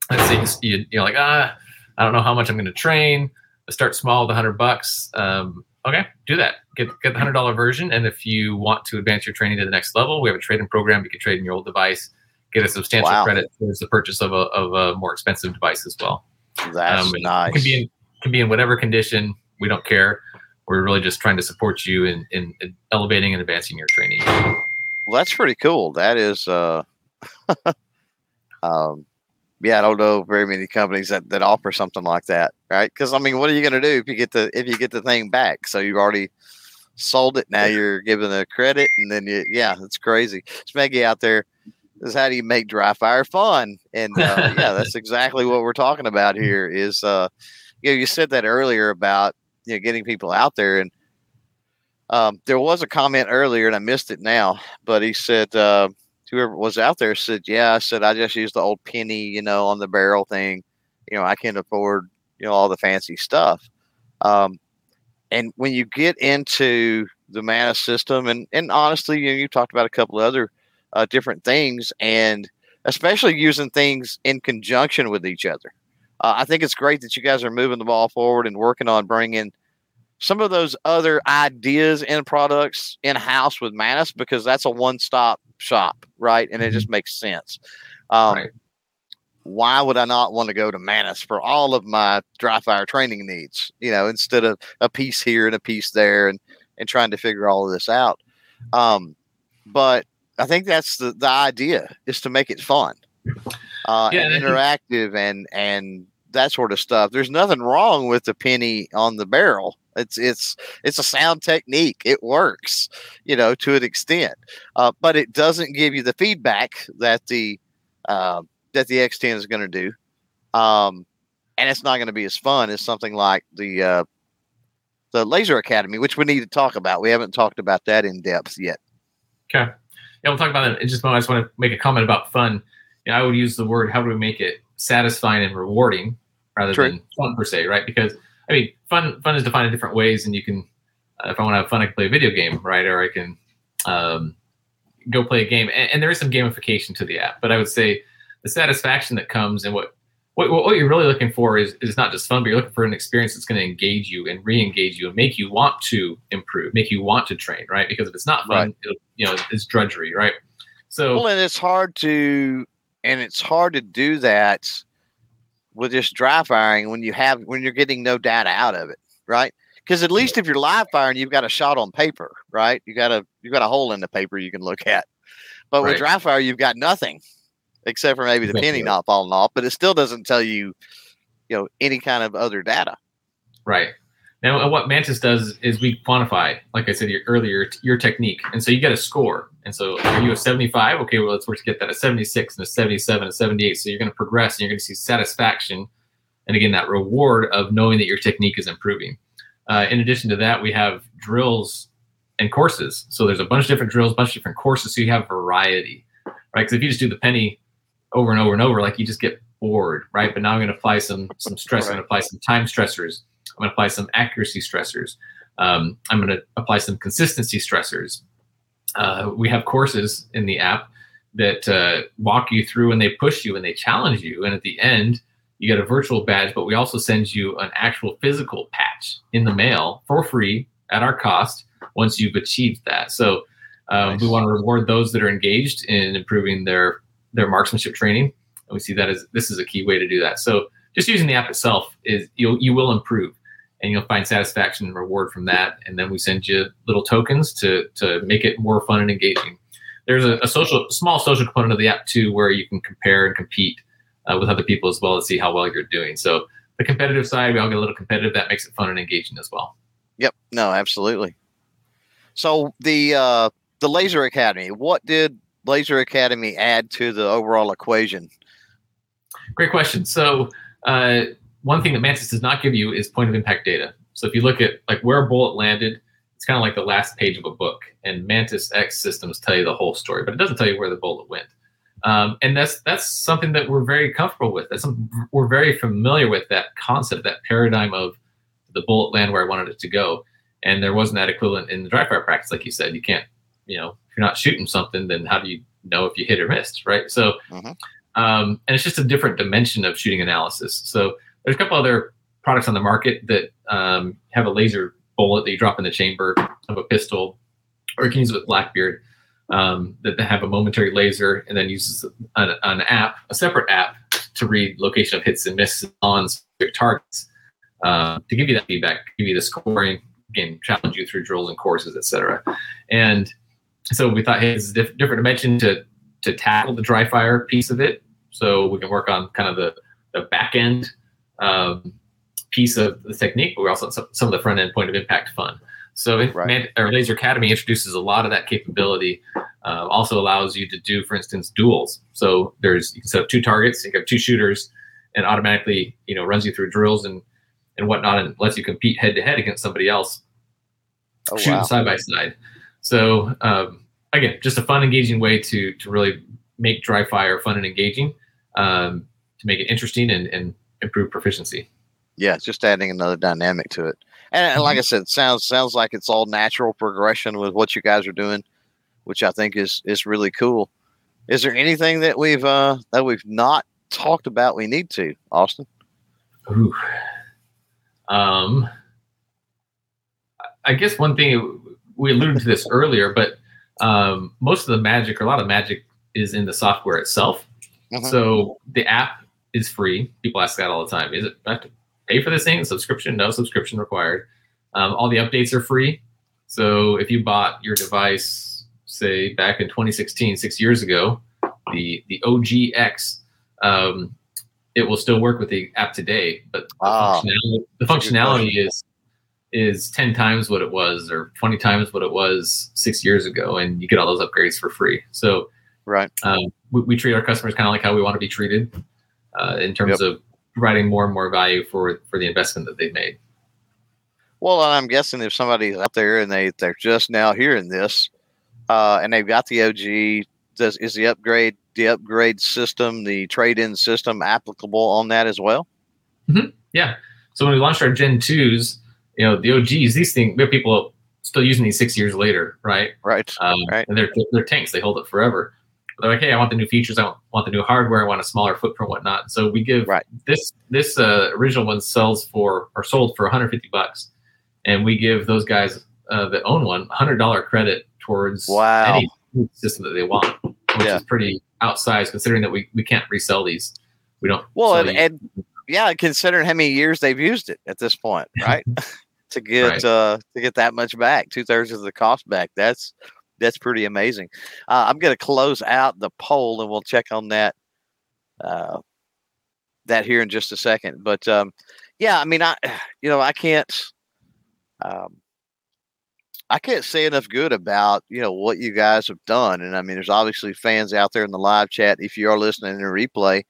let's say you, you're like, ah, I don't know how much I'm going to train. Let's start small with a hundred bucks. Um, okay, do that. Get get the hundred dollar version, and if you want to advance your training to the next level, we have a trade-in program. You can trade in your old device get a substantial wow. credit towards the purchase of a, of a more expensive device as well. That's um, nice. Can be in can be in whatever condition. We don't care. We're really just trying to support you in, in, in elevating and advancing your training. Well, that's pretty cool. That is, uh, um, yeah, I don't know very many companies that, that offer something like that, right? Because I mean, what are you going to do if you get the if you get the thing back? So you've already sold it. Now you're giving the credit, and then you, yeah, it's crazy. It's Smeggy out there is how do you make dry fire fun? And uh, yeah, that's exactly what we're talking about here. Is uh, you know, you said that earlier about you know getting people out there, and um, there was a comment earlier, and I missed it now, but he said uh, whoever was out there said, yeah, I said I just used the old penny, you know, on the barrel thing. You know, I can't afford you know all the fancy stuff. Um, and when you get into the Mantis system, and and honestly, you know, you talked about a couple of other uh, different things, and especially using things in conjunction with each other. Uh, I think it's great that you guys are moving the ball forward and working on bringing some of those other ideas and products in house with Mantis because that's a one stop shop, right? And it just mm-hmm. makes sense. Um, right. Why would I not want to go to Mantis for all of my dry fire training needs? You know, instead of a piece here and a piece there, and and trying to figure all of this out. Um, but I think that's the, the idea is to make it fun, uh, yeah, and interactive, and and that sort of stuff. There's nothing wrong with the penny on the barrel. It's it's it's a sound technique. It works, you know, to an extent, uh, but it doesn't give you the feedback that the uh, that the X10 is going to do, um, and it's not going to be as fun as something like the uh, the Laser Academy, which we need to talk about. We haven't talked about that in depth yet. Okay yeah, we'll talk about that in just a moment. I just want to make a comment about fun. You know, I would use the word how do we make it satisfying and rewarding rather True. than fun per se, right? Because I mean, fun fun is defined in different ways, and you can, uh, if I want to have fun, I can play a video game, right? Or I can um, go play a game, and, and, there is some gamification to the app. But I would say the satisfaction that comes and what what, what you're really looking for is, is not just fun, but you're looking for an experience that's going to engage you and re-engage you and make you want to improve, make you want to train, right? Because if it's not fun, right. you know, it's drudgery, right? So, well, and it's hard to, and it's hard to do that with just dry firing when you have when you're getting no data out of it, right? Because at least if you're live firing, you've got a shot on paper, right? You got a you got a hole in the paper you can look at. But with dry fire, you've got nothing except for maybe the penny not falling off. But it still doesn't tell you, you know, any kind of other data. Right. Now, uh, what Mantis does is we quantify, like I said earlier, your technique. And so you get a score. And so are you a 75? Okay, well, let's work to get that a 76 and a 77 and a 78. So you're going to progress and you're going to see satisfaction. And again, that reward of knowing that your technique is improving. Uh, in addition to that, we have drills and courses. So there's a bunch of different drills, a bunch of different courses. So you have variety, right? Because if you just do the penny over and over and over, like you just get bored, right? But now I'm going to apply some some stress. I'm going to apply some time stressors. I'm going to apply some accuracy stressors. Um, I'm going to apply some consistency stressors. Uh, we have courses in the app that uh, walk you through and they push you and they challenge you. And at the end, you get a virtual badge, but we also send you an actual physical patch in the mail for free at our cost once you've achieved that. So um, we want to reward those that are engaged in improving their their marksmanship training. And we see that as this is a key way to do that. So just using the app itself is you'll you will improve and you'll find satisfaction and reward from that. And then we send you little tokens to to make it more fun and engaging. There's a, a social small social component of the app too, where you can compare and compete uh, with other people as well to see how well you're doing. So the competitive side, we all get a little competitive. That makes it fun and engaging as well. Yep. No, absolutely. So the uh, the Laser Academy, what did Laser Academy add to the overall equation? Great question. So uh, one thing that Mantis does not give you is point of impact data. So if you look at like where a bullet landed, it's kind of like the last page of a book, and Mantis X systems tell you the whole story, but it doesn't tell you where the bullet went. Um, and that's that's something that we're very comfortable with. That's something we're very familiar with that concept, that paradigm of the bullet land where I wanted it to go. And there wasn't that equivalent in the dry fire practice, like you said. You can't, you know, if you're not shooting something, then how do you know if you hit or missed, right? So, Mhm. um, and it's just a different dimension of shooting analysis. So there's a couple other products on the market that um, have a laser bullet that you drop in the chamber of a pistol, or you can use it with Blackbeard um, that they have a momentary laser and then uses an, an app, a separate app, to read location of hits and misses on specific targets uh, to give you that feedback, give you the scoring, again, challenge you through drills and courses, etc. And so we thought, hey, this is a diff- different dimension to to tackle the dry fire piece of it. So we can work on kind of the the back end um, piece of the technique, but we also some, some of the front end point of impact fun. So Right. Man, or Laser Academy introduces a lot of that capability. Uh, also allows you to do, for instance, duels. So there's you can set up two targets, you can have two shooters, and automatically you know runs you through drills and and whatnot, and lets you compete head to head against somebody else Oh shooting wow. side by side. So um, again, just a fun, engaging way to to really make dry fire fun and engaging, um, to make it interesting and, and improve proficiency. Yeah, just adding another dynamic to it. And, and like I said, sounds sounds like it's all natural progression with what you guys are doing, which I think is is really cool. Is there anything that we've uh that we've not talked about we need to, Austin? Ooh. Um, I guess one thing we alluded to this earlier, but um, most of the magic or a lot of magic is in the software itself. Mhm. So the app is free. People ask that all the time. Is it I have to pay for this thing? Subscription? No subscription required. Um, all the updates are free. So if you bought your device, say back in 2016, six years ago, the the OGX, um, it will still work with the app today, but the Ah, functionality, the functionality is is 10 times what it was or 20 times what it was six years ago and you get all those upgrades for free. So right. um, we, we treat our customers kind of like how we want to be treated uh, in terms of providing more and more value for for the investment that they've made. Well, I'm guessing if somebody's out there and they they're just now hearing this, uh, and they've got the OG, does is the upgrade the upgrade system, the trade in system applicable on that as well? yeah. So when we launched our gen 2s you know the og's these things we have people still using these six years later right Right. Um, Right. And they're, they're tanks. They hold it forever. They're like, hey, I want the new features. I want, the new hardware. I want a smaller footprint, whatnot. So we give Right. this this uh, original one sells for or sold for 150 bucks, and we give those guys uh, that own one one hundred dollar credit towards Wow. any system that they want, which Yeah. is pretty outsized considering that we, we can't resell these. We don't. Well, and, and yeah, considering how many years they've used it at this point, right? to get Right. uh to get that much back, two thirds of the cost back. That's that's pretty amazing. Uh, I'm going to close out the poll, and we'll check on that uh, that here in just a second. But um, yeah, I mean, I you know I can't um, I can't say enough good about you know what you guys have done, and I mean, there's obviously fans out there in the live chat. If you are listening in a replay,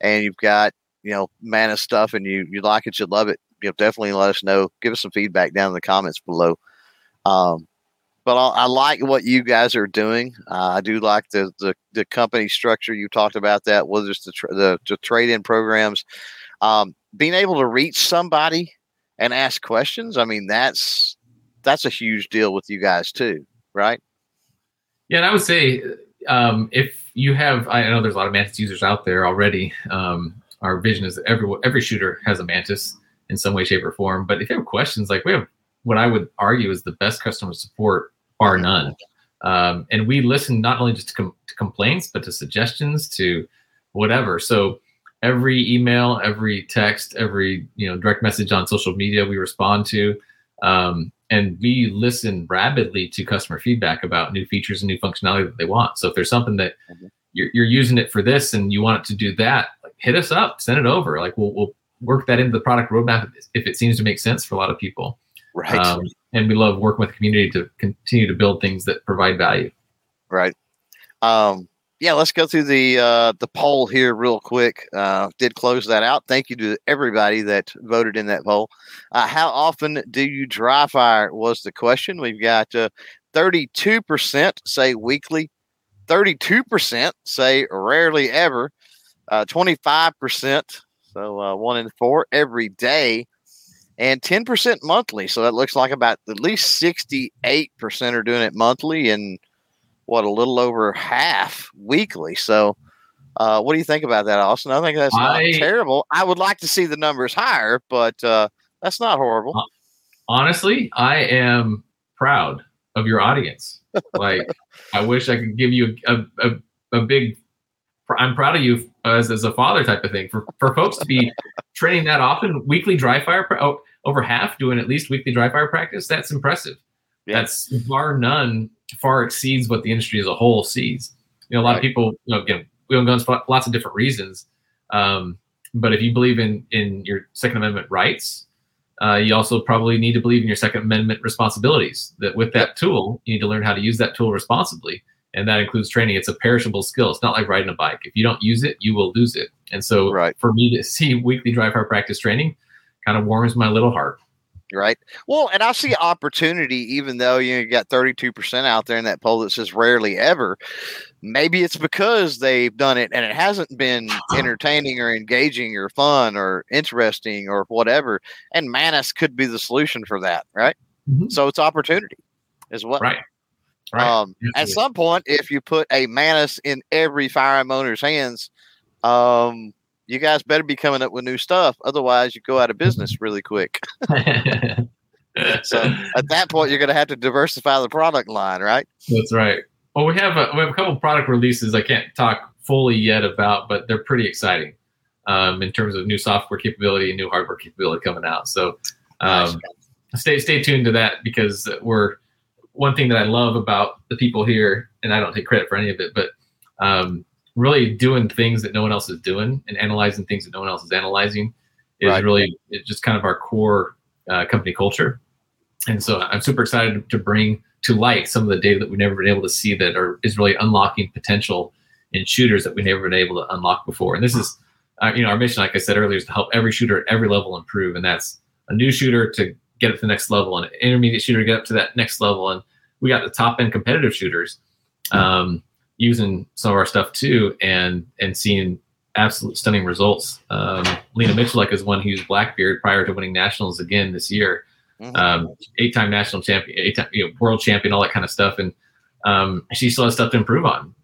and you've got you know Mantis stuff, and you you like it, you love it, you know, definitely let us know. Give us some feedback down in the comments below. Um, but I, I like what you guys are doing. Uh, I do like the, the the company structure. You talked about that, whether it's the tr the, the trade in programs, um, being able to reach somebody and ask questions. I mean, that's that's a huge deal with you guys too, right? Yeah, and I would say um, if you have, I know there's a lot of Mantis users out there already. Um, our vision is that every every shooter has a Mantis in some way, shape, or form. But if you have questions, like we have, what I would argue is the best customer support, bar none. Um, and we listen not only just to, com- to complaints, but to suggestions, to whatever. So every email, every text, every you know direct message on social media, we respond to. Um, and we listen rapidly to customer feedback about new features and new functionality that they want. So if there's something that Mhm. you're, you're using it for this and you want it to do that, like hit us up, send it over. Like we'll, we'll work that into the product roadmap if it seems to make sense for a lot of people. Right. Um, and we love working with the community to continue to build things that provide value. right. Um, yeah, let's go through the uh, the poll here real quick. Uh, did close that out. Thank you to everybody that voted in that poll. Uh, how often do you dry fire? Was the question. We've got thirty two percent say weekly, thirty two percent say rarely ever, twenty five percent so uh, one in four every day, and ten percent monthly. So that looks like about at least sixty eight percent are doing it monthly, and what a little over half weekly. So, uh, what do you think about that, Austin? I think that's not I- terrible. I would like to see the numbers higher, but uh, that's not horrible. Honestly, I am proud of your audience. Like, I wish I could give you a, a, a big, I'm proud of you as, as a father type of thing. For, for folks to be training that often, weekly dry fire, pra- oh, over half doing at least weekly dry fire practice, that's impressive. Yeah. That's bar none, far exceeds what the industry as a whole sees. You know, a lot Right. of people, you know, again, we own guns for lots of different reasons. Um, but if you believe in in your Second Amendment rights, uh, you also probably need to believe in your Second Amendment responsibilities. That with that tool, you need to learn how to use that tool responsibly, and that includes training. It's a perishable skill. It's not like riding a bike. If you don't use it, you will lose it. And so, Right. for me to see weekly dry fire practice training, kind of warms my little heart. right? Well, and I see opportunity, even though you, got 32% out there in that poll that says rarely ever. Maybe it's because they've done it and it hasn't been entertaining or engaging or fun or interesting or whatever. And Mantis could be the solution for that, right? Mhm. So it's opportunity as well. Right. Right. Um, at some point, if you put a Mantis in every firearm owner's hands, um, you guys better be coming up with new stuff. Otherwise, you go out of business really quick. So at that point, you're going to have to diversify the product line, right? That's right. Well, we have a, we have a couple product releases I can't talk fully yet about, but they're pretty exciting um, in terms of new software capability and new hardware capability coming out. So um, stay stay tuned to that because we're one thing that I love about the people here, and I don't take credit for any of it, but um, really doing things that no one else is doing and analyzing things that no one else is analyzing is Right. really it's just kind of our core uh, company culture. And so I'm super excited to bring to light some of the data that we've never been able to see that are is really unlocking potential in shooters that we've never been able to unlock before. And this is, uh, you know, our mission, like I said earlier, is to help every shooter at every level improve, and that's a new shooter to get up to the next level, and an intermediate shooter get up to that next level, and we got the top end competitive shooters um, using some of our stuff too, and and seeing absolute stunning results. Um, Lena Miculek is one who used Blackbeard prior to winning nationals again this year Mhm. um, eight-time national champion, eight-time you know, world champion, all that kind of stuff, and um, she still has stuff to improve on.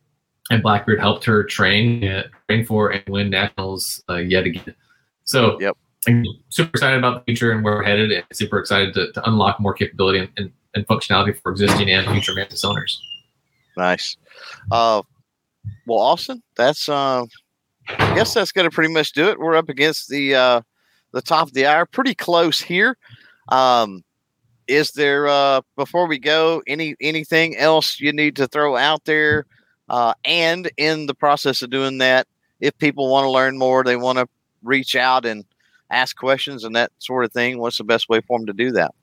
And Blackbeard helped her train, uh, train for and win nationals uh, yet again. So, Yep. I'm super excited about the future and where we're headed, and super excited to, to unlock more capability and, and, and functionality for existing and future Mantis owners. Nice. Uh, well, Austin, that's uh, I guess that's going to pretty much do it. We're up against the uh, the top of the hour, pretty close here. Um, is there uh, before we go any anything else you need to throw out there? Uh, and in the process of doing that, if people want to learn more, they want to reach out and ask questions and that sort of thing. What's the best way for them to do that?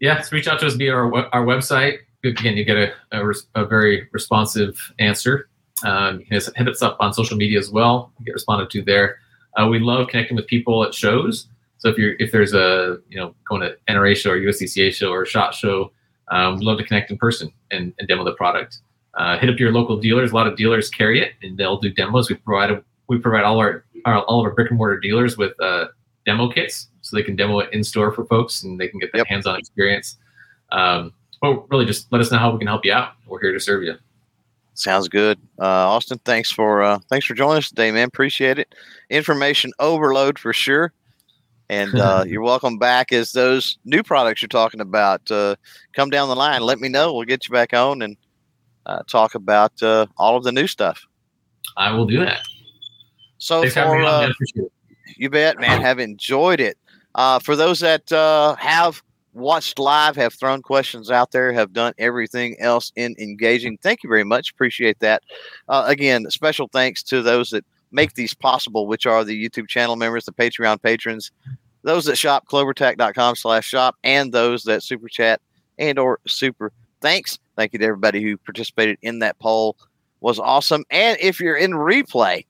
Yeah, reach out to us via our, our website. Again, you get a, a, a very responsive answer. Um, you can hit us up on social media as well. Get responded to there. Uh, we love connecting with people at shows. So if you're if there's a you know going to NRA show or USCCA show or a shot show, um, we'd love to connect in person and, and demo the product. Uh, hit up your local dealers. A lot of dealers carry it and they'll do demos. We provide we provide all our, our all of our brick and mortar dealers with uh, demo kits so they can demo it in store for folks and they can get that yep. hands-on experience. Um, but really, just let us know how we can help you out. We're here to serve you. Sounds good, uh, Austin. Thanks for uh, thanks for joining us today, man. Appreciate it. Information overload for sure. And uh, you're welcome back as those new products you're talking about uh, come down the line. Let me know. We'll get you back on and uh, talk about uh, all of the new stuff. I will do that. So Thanks for uh, you bet, man. Have enjoyed it. Uh, for those that uh, have watched live, have thrown questions out there, have done everything else in engaging, thank you very much. Appreciate that. Uh, again, special thanks to those that make these possible, which are the YouTube channel members, the Patreon patrons, those that shop clovertac.com slash shop, and those that super chat and or super thanks. Thank you to everybody who participated in that poll. Was awesome. And if you're in replay,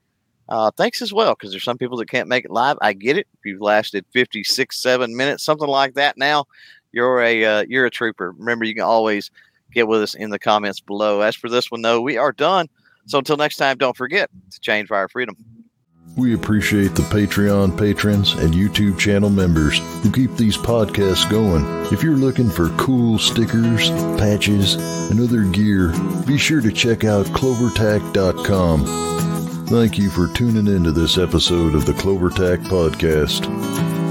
uh, thanks as well, because there's some people that can't make it live. I get it. If you've lasted 56, seven minutes, something like that now, you're a uh, you're a trooper. Remember, you can always get with us in the comments below. As for this one, though, we are done. So until next time, don't forget to change fire freedom. We appreciate the Patreon patrons and YouTube channel members who keep these podcasts going. If you're looking for cool stickers, patches, and other gear, be sure to check out clovertac.com. Thank you for tuning into this episode of the CloverTac Podcast.